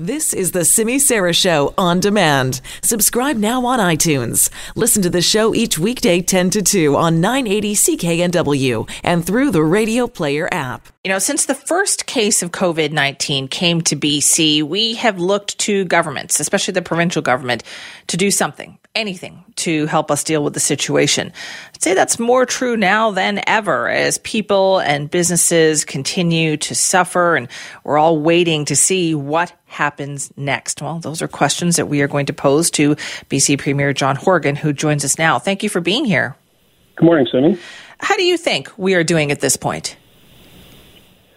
This is the Simi Sara Show on demand. Subscribe now on iTunes. Listen to the show each weekday 10 to 2 on 980 CKNW and through the Radio Player app. You know, since the first case of COVID 19 came to BC, we have looked to governments, especially the provincial government, to do something, anything to help us deal with the situation. I'd say that's more true now than ever as people and businesses continue to suffer, and we're all waiting to see what happens next? Well, those are questions that we are going to pose to BC Premier John Horgan, who joins us now. Thank you for being here. Good morning, Simi. How do you think we are doing at this point?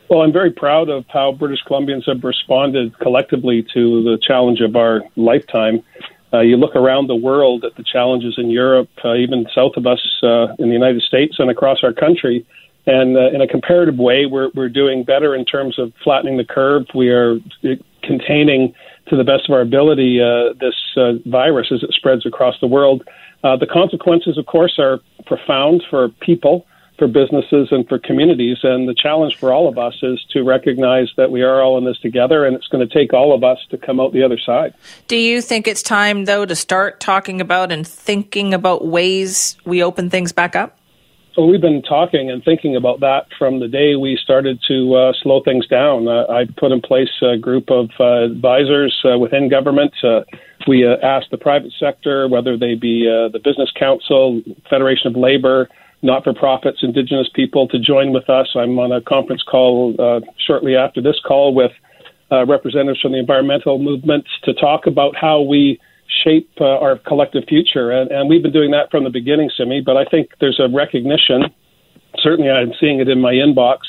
Well, I'm very proud of how British Columbians have responded collectively to the challenge of our lifetime. Uh, you look around the world at the challenges in Europe, uh, even south of us uh, in the United States and across our country, and uh, in a comparative way, we're, we're doing better in terms of flattening the curve. We are containing, to the best of our ability, uh, this uh, virus as it spreads across the world. Uh, the consequences, of course, are profound for people, for businesses, and for communities. And the challenge for all of us is to recognize that we are all in this together, and it's going to take all of us to come out the other side. Do you think it's time, though, to start talking about and thinking about ways we open things back up? So we've been talking and thinking about that from the day we started to uh, slow things down. Uh, I put in place a group of uh, advisors uh, within government. Uh, we uh, asked the private sector, whether they be the Business Council, Federation of Labor, not for profits, Indigenous people, to join with us. I'm on a conference call shortly after this call with representatives from the environmental movement to talk about how we shape uh, our collective future. And, and we've been doing that from the beginning, Simi. But I think there's a recognition, certainly I'm seeing it in my inbox,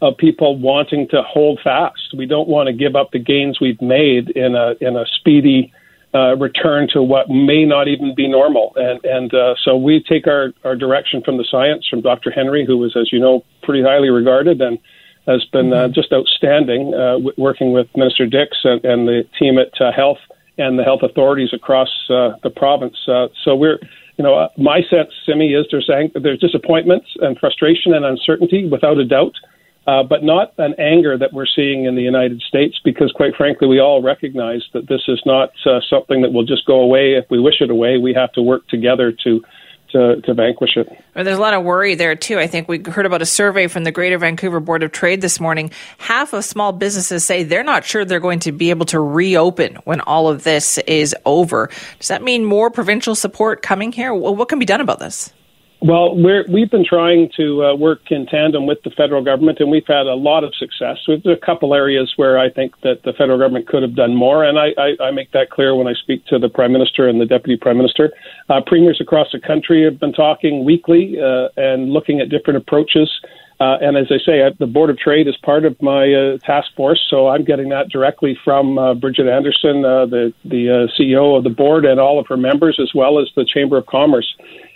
of people wanting to hold fast. We don't want to give up the gains we've made in a in a speedy uh, return to what may not even be normal. And and uh, so we take our our direction from the science from Dr. Henry, who was, as you know, pretty highly regarded and has been uh, mm-hmm. just outstanding uh, w- working with Minister Dix and, and the team at uh, Health and the health authorities across uh, the province. Uh, so we're, you know, uh, my sense, Simi, is there's ang- there's disappointment and frustration and uncertainty, without a doubt, uh, but not an anger that we're seeing in the United States, because quite frankly, we all recognize that this is not uh, something that will just go away if we wish it away. We have to work together to to, to vanquish it. Well, there's a lot of worry there too. I think we heard about a survey from the Greater Vancouver Board of Trade this morning. Half of small businesses say they're not sure they're going to be able to reopen when all of this is over. Does that mean more provincial support coming here? Well, what can be done about this? Well, we have been trying to uh, work in tandem with the federal government, and we've had a lot of success. There's a couple areas where I think that the federal government could have done more, and I, I, I make that clear when I speak to the prime minister and the deputy prime minister. Uh, premiers across the country have been talking weekly uh, and looking at different approaches. Uh, and as I say, I, the Board of Trade is part of my uh, task force, so I'm getting that directly from uh, Bridgitte Anderson, the the CEO of the board, and all of her members, as well as the Chamber of Commerce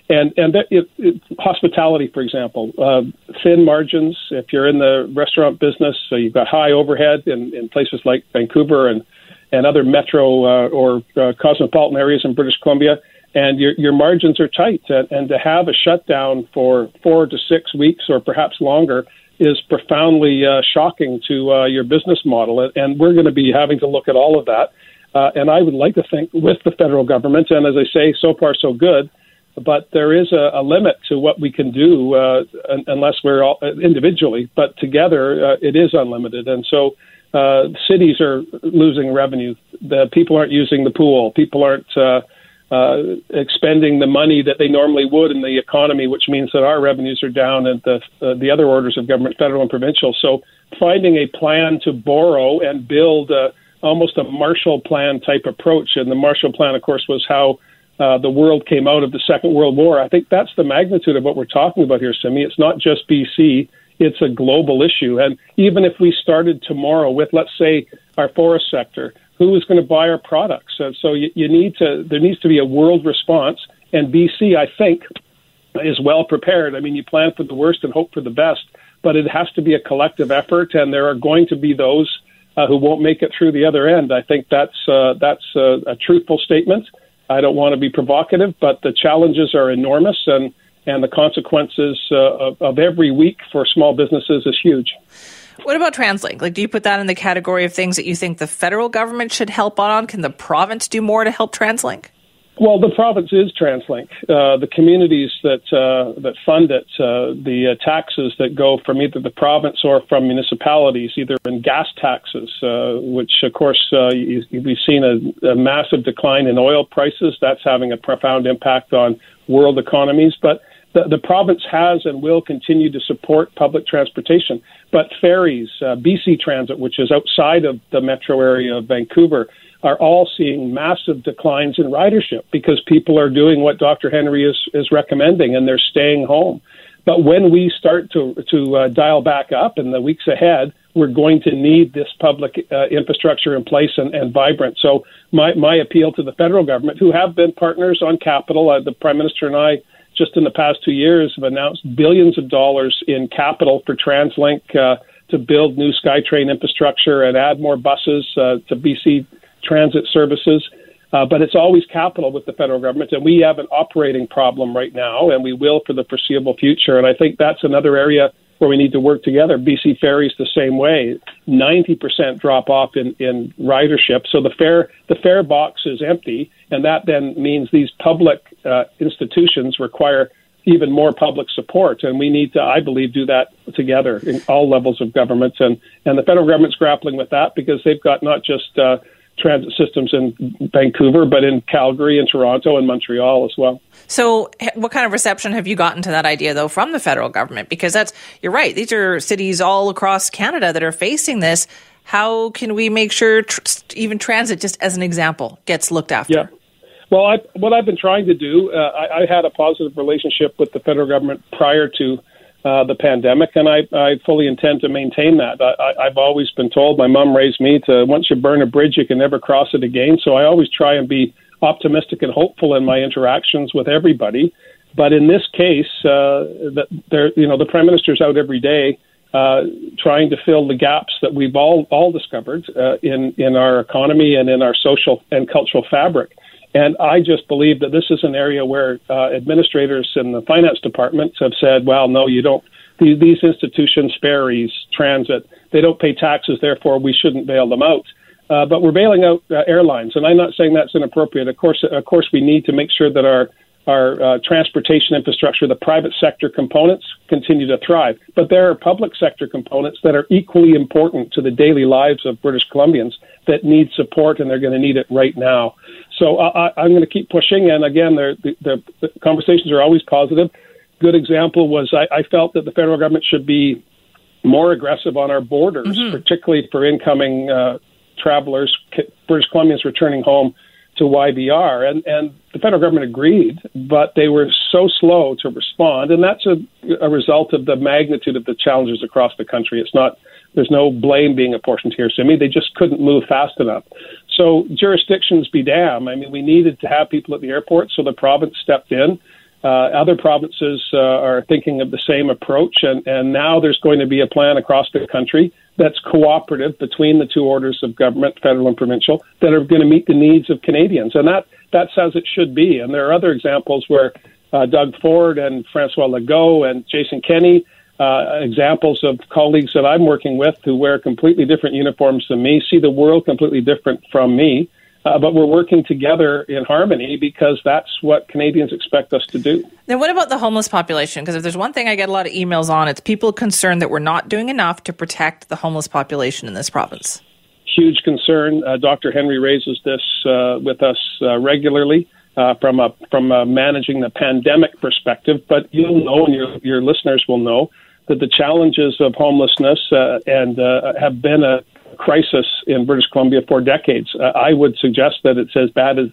and and that, it, it, hospitality, for example, uh, thin margins. If you're in the restaurant business, so you've got high overhead in, in places like Vancouver and and other metro uh, or uh, cosmopolitan areas in British Columbia, and your your margins are tight. And, and to have a shutdown for four to six weeks or perhaps longer is profoundly uh, shocking to uh, your business model. And we're going to be having to look at all of that. Uh, and I would like to think with the federal government, and as I say, so far so good but there is a, a limit to what we can do uh, unless we're all uh, individually. But together, uh, it is unlimited, and so uh, cities are losing revenue. The people aren't using the pool. People aren't uh, uh, expending the money that they normally would in the economy, which means that our revenues are down, and the the other orders of government, federal and provincial. So, finding a plan to borrow and build almost a Marshall Plan type approach, and the Marshall Plan, of course, was how uh, the world came out of the Second World War. I think that's the magnitude of what we're talking about here, Simi. It's not just BC, it's a global issue. And even if we started tomorrow with, let's say, our forest sector, who is going to buy our products? Uh, so you, you need to, there needs to be a world response. And BC, I think, is well prepared. I mean, you plan for the worst and hope for the best, but it has to be a collective effort, and there are going to be those uh, who won't make it through the other end. I think that's uh, that's uh, a truthful statement. I don't want to be provocative, but the challenges are enormous, and and the consequences uh, of, of every week for small businesses is huge. What about TransLink? Like, do you put that in the category of things that you think the federal government should help on? Can the province do more to help TransLink? Well, the province is TransLink. Uh, the communities that uh, that fund it, uh, the uh, taxes that go from either the province or from municipalities, either in gas taxes, uh, which of course uh, you, we've seen a, a massive decline in oil prices. That's having a profound impact on world economies, but the, the province has and will continue to support public transportation. But ferries, BC Transit, which is outside of the metro area of Vancouver, are all seeing massive declines in ridership because people are doing what Dr. Henry is, is recommending and they're staying home. But when we start to, to uh, dial back up in the weeks ahead, we're going to need this public uh, infrastructure in place and, and vibrant. So my, my appeal to the federal government, who have been partners on capital, uh, the Prime Minister and I just in the past two years have announced billions of dollars in capital for TransLink uh, to build new SkyTrain infrastructure and add more buses uh, to BC transit services. Uh, but it's always capital with the federal government, and we have an operating problem right now, and we will for the foreseeable future. And I think that's another area where we need to work together. BC Ferries the same way, 90% drop off in, in ridership. So the fare the fare box is empty, and that then means these public uh, institutions require even more public support, and we need to, I believe, do that together in all levels of government. And and the federal government's grappling with that because they've got not just uh, transit systems in Vancouver, but in Calgary and Toronto and Montreal as well. So, what kind of reception have you gotten to that idea, though, from the federal government? Because that's, you're right, these are cities all across Canada that are facing this. How can we make sure tr- even transit, just as an example, gets looked after? Yeah. Well, I, what I've been trying to do, uh, I, I had a positive relationship with the federal government prior to uh, the pandemic, and I, I fully intend to maintain that. I, I've always been told, my mom raised me to once you burn a bridge, you can never cross it again. So I always try and be optimistic and hopeful in my interactions with everybody. But in this case, uh, that there, you know, the prime minister's out every day uh, trying to fill the gaps that we've all all discovered uh, in in our economy and in our social and cultural fabric. And I just believe that this is an area where uh, administrators in the finance departments have said, well, no, you don't. These, these institutions, ferries, transit, they don't pay taxes, therefore we shouldn't bail them out. Uh, but we're bailing out uh, airlines, and I'm not saying that's inappropriate. Of course, of course, we need to make sure that our our uh, transportation infrastructure, the private sector components, continue to thrive. But there are public sector components that are equally important to the daily lives of British Columbians that need support, and they're going to need it right now. So I, I'm going to keep pushing. And again, the, the, the conversations are always positive. Good example was I, I felt that the federal government should be more aggressive on our borders, mm-hmm. particularly for incoming uh, travelers, British Columbians returning home to YVR, and and the federal government agreed, but they were so slow to respond, and that's a, a result of the magnitude of the challenges across the country. It's not there's no blame being apportioned here, Simi. They just couldn't move fast enough. So jurisdictions be damned. I mean, we needed to have people at the airport, so the province stepped in. Uh, other provinces uh, are thinking of the same approach, and, and now there's going to be a plan across the country that's cooperative between the two orders of government, federal and provincial, that are going to meet the needs of Canadians, and that that's as it should be. And there are other examples where uh, Doug Ford and Francois Legault and Jason Kenney, uh, examples of colleagues that I'm working with who wear completely different uniforms than me, see the world completely different from me uh, but we're working together in harmony because that's what Canadians expect us to do. Then, what about the homeless population? Because if there's one thing I get a lot of emails on, it's people concerned that we're not doing enough to protect the homeless population in this province. Huge concern. Uh, Dr. Henry raises this uh, with us uh, regularly. Uh, from a from a managing the pandemic perspective, but you'll know, and your your listeners will know, that the challenges of homelessness uh, and uh, have been a crisis in British Columbia for decades. Uh, I would suggest that it's as bad as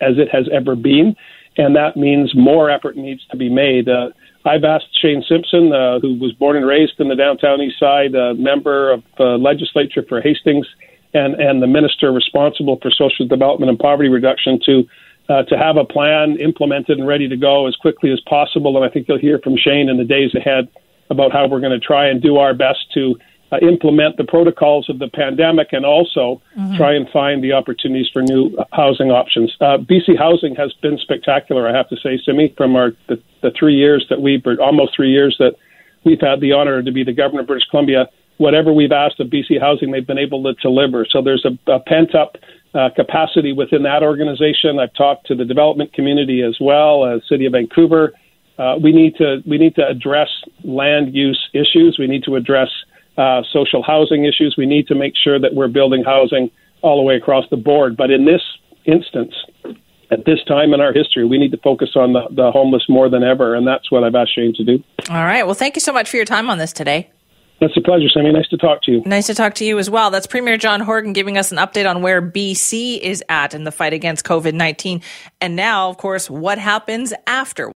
as it has ever been, and that means more effort needs to be made. Uh, I've asked Shane Simpson, uh, who was born and raised in the downtown east side, a member of uh, legislature for Hastings, and and the minister responsible for social development and poverty reduction to. Uh, to have a plan implemented and ready to go as quickly as possible. And I think you'll hear from Shane in the days ahead about how we're going to try and do our best to uh, implement the protocols of the pandemic and also mm-hmm. try and find the opportunities for new housing options. Uh, BC Housing has been spectacular, I have to say, Simi, from our the, the three years that we've, almost three years that we've had the honor to be the governor of British Columbia. whatever we've asked of BC Housing, they've been able to deliver. So there's a, a pent up uh, capacity within that organization. I've talked to the development community as well as City of Vancouver. Uh, we need to we need to address land use issues. We need to address uh, social housing issues. We need to make sure that we're building housing all the way across the board. But in this instance, at this time in our history, we need to focus on the, the homeless more than ever, and that's what I've asked Shane to do. All right. Well, thank you so much for your time on this today. That's a pleasure, Sammy. Nice to talk to you. Nice to talk to you as well. That's Premier John Horgan giving us an update on where BC is at in the fight against COVID 19. And now, of course, what happens after?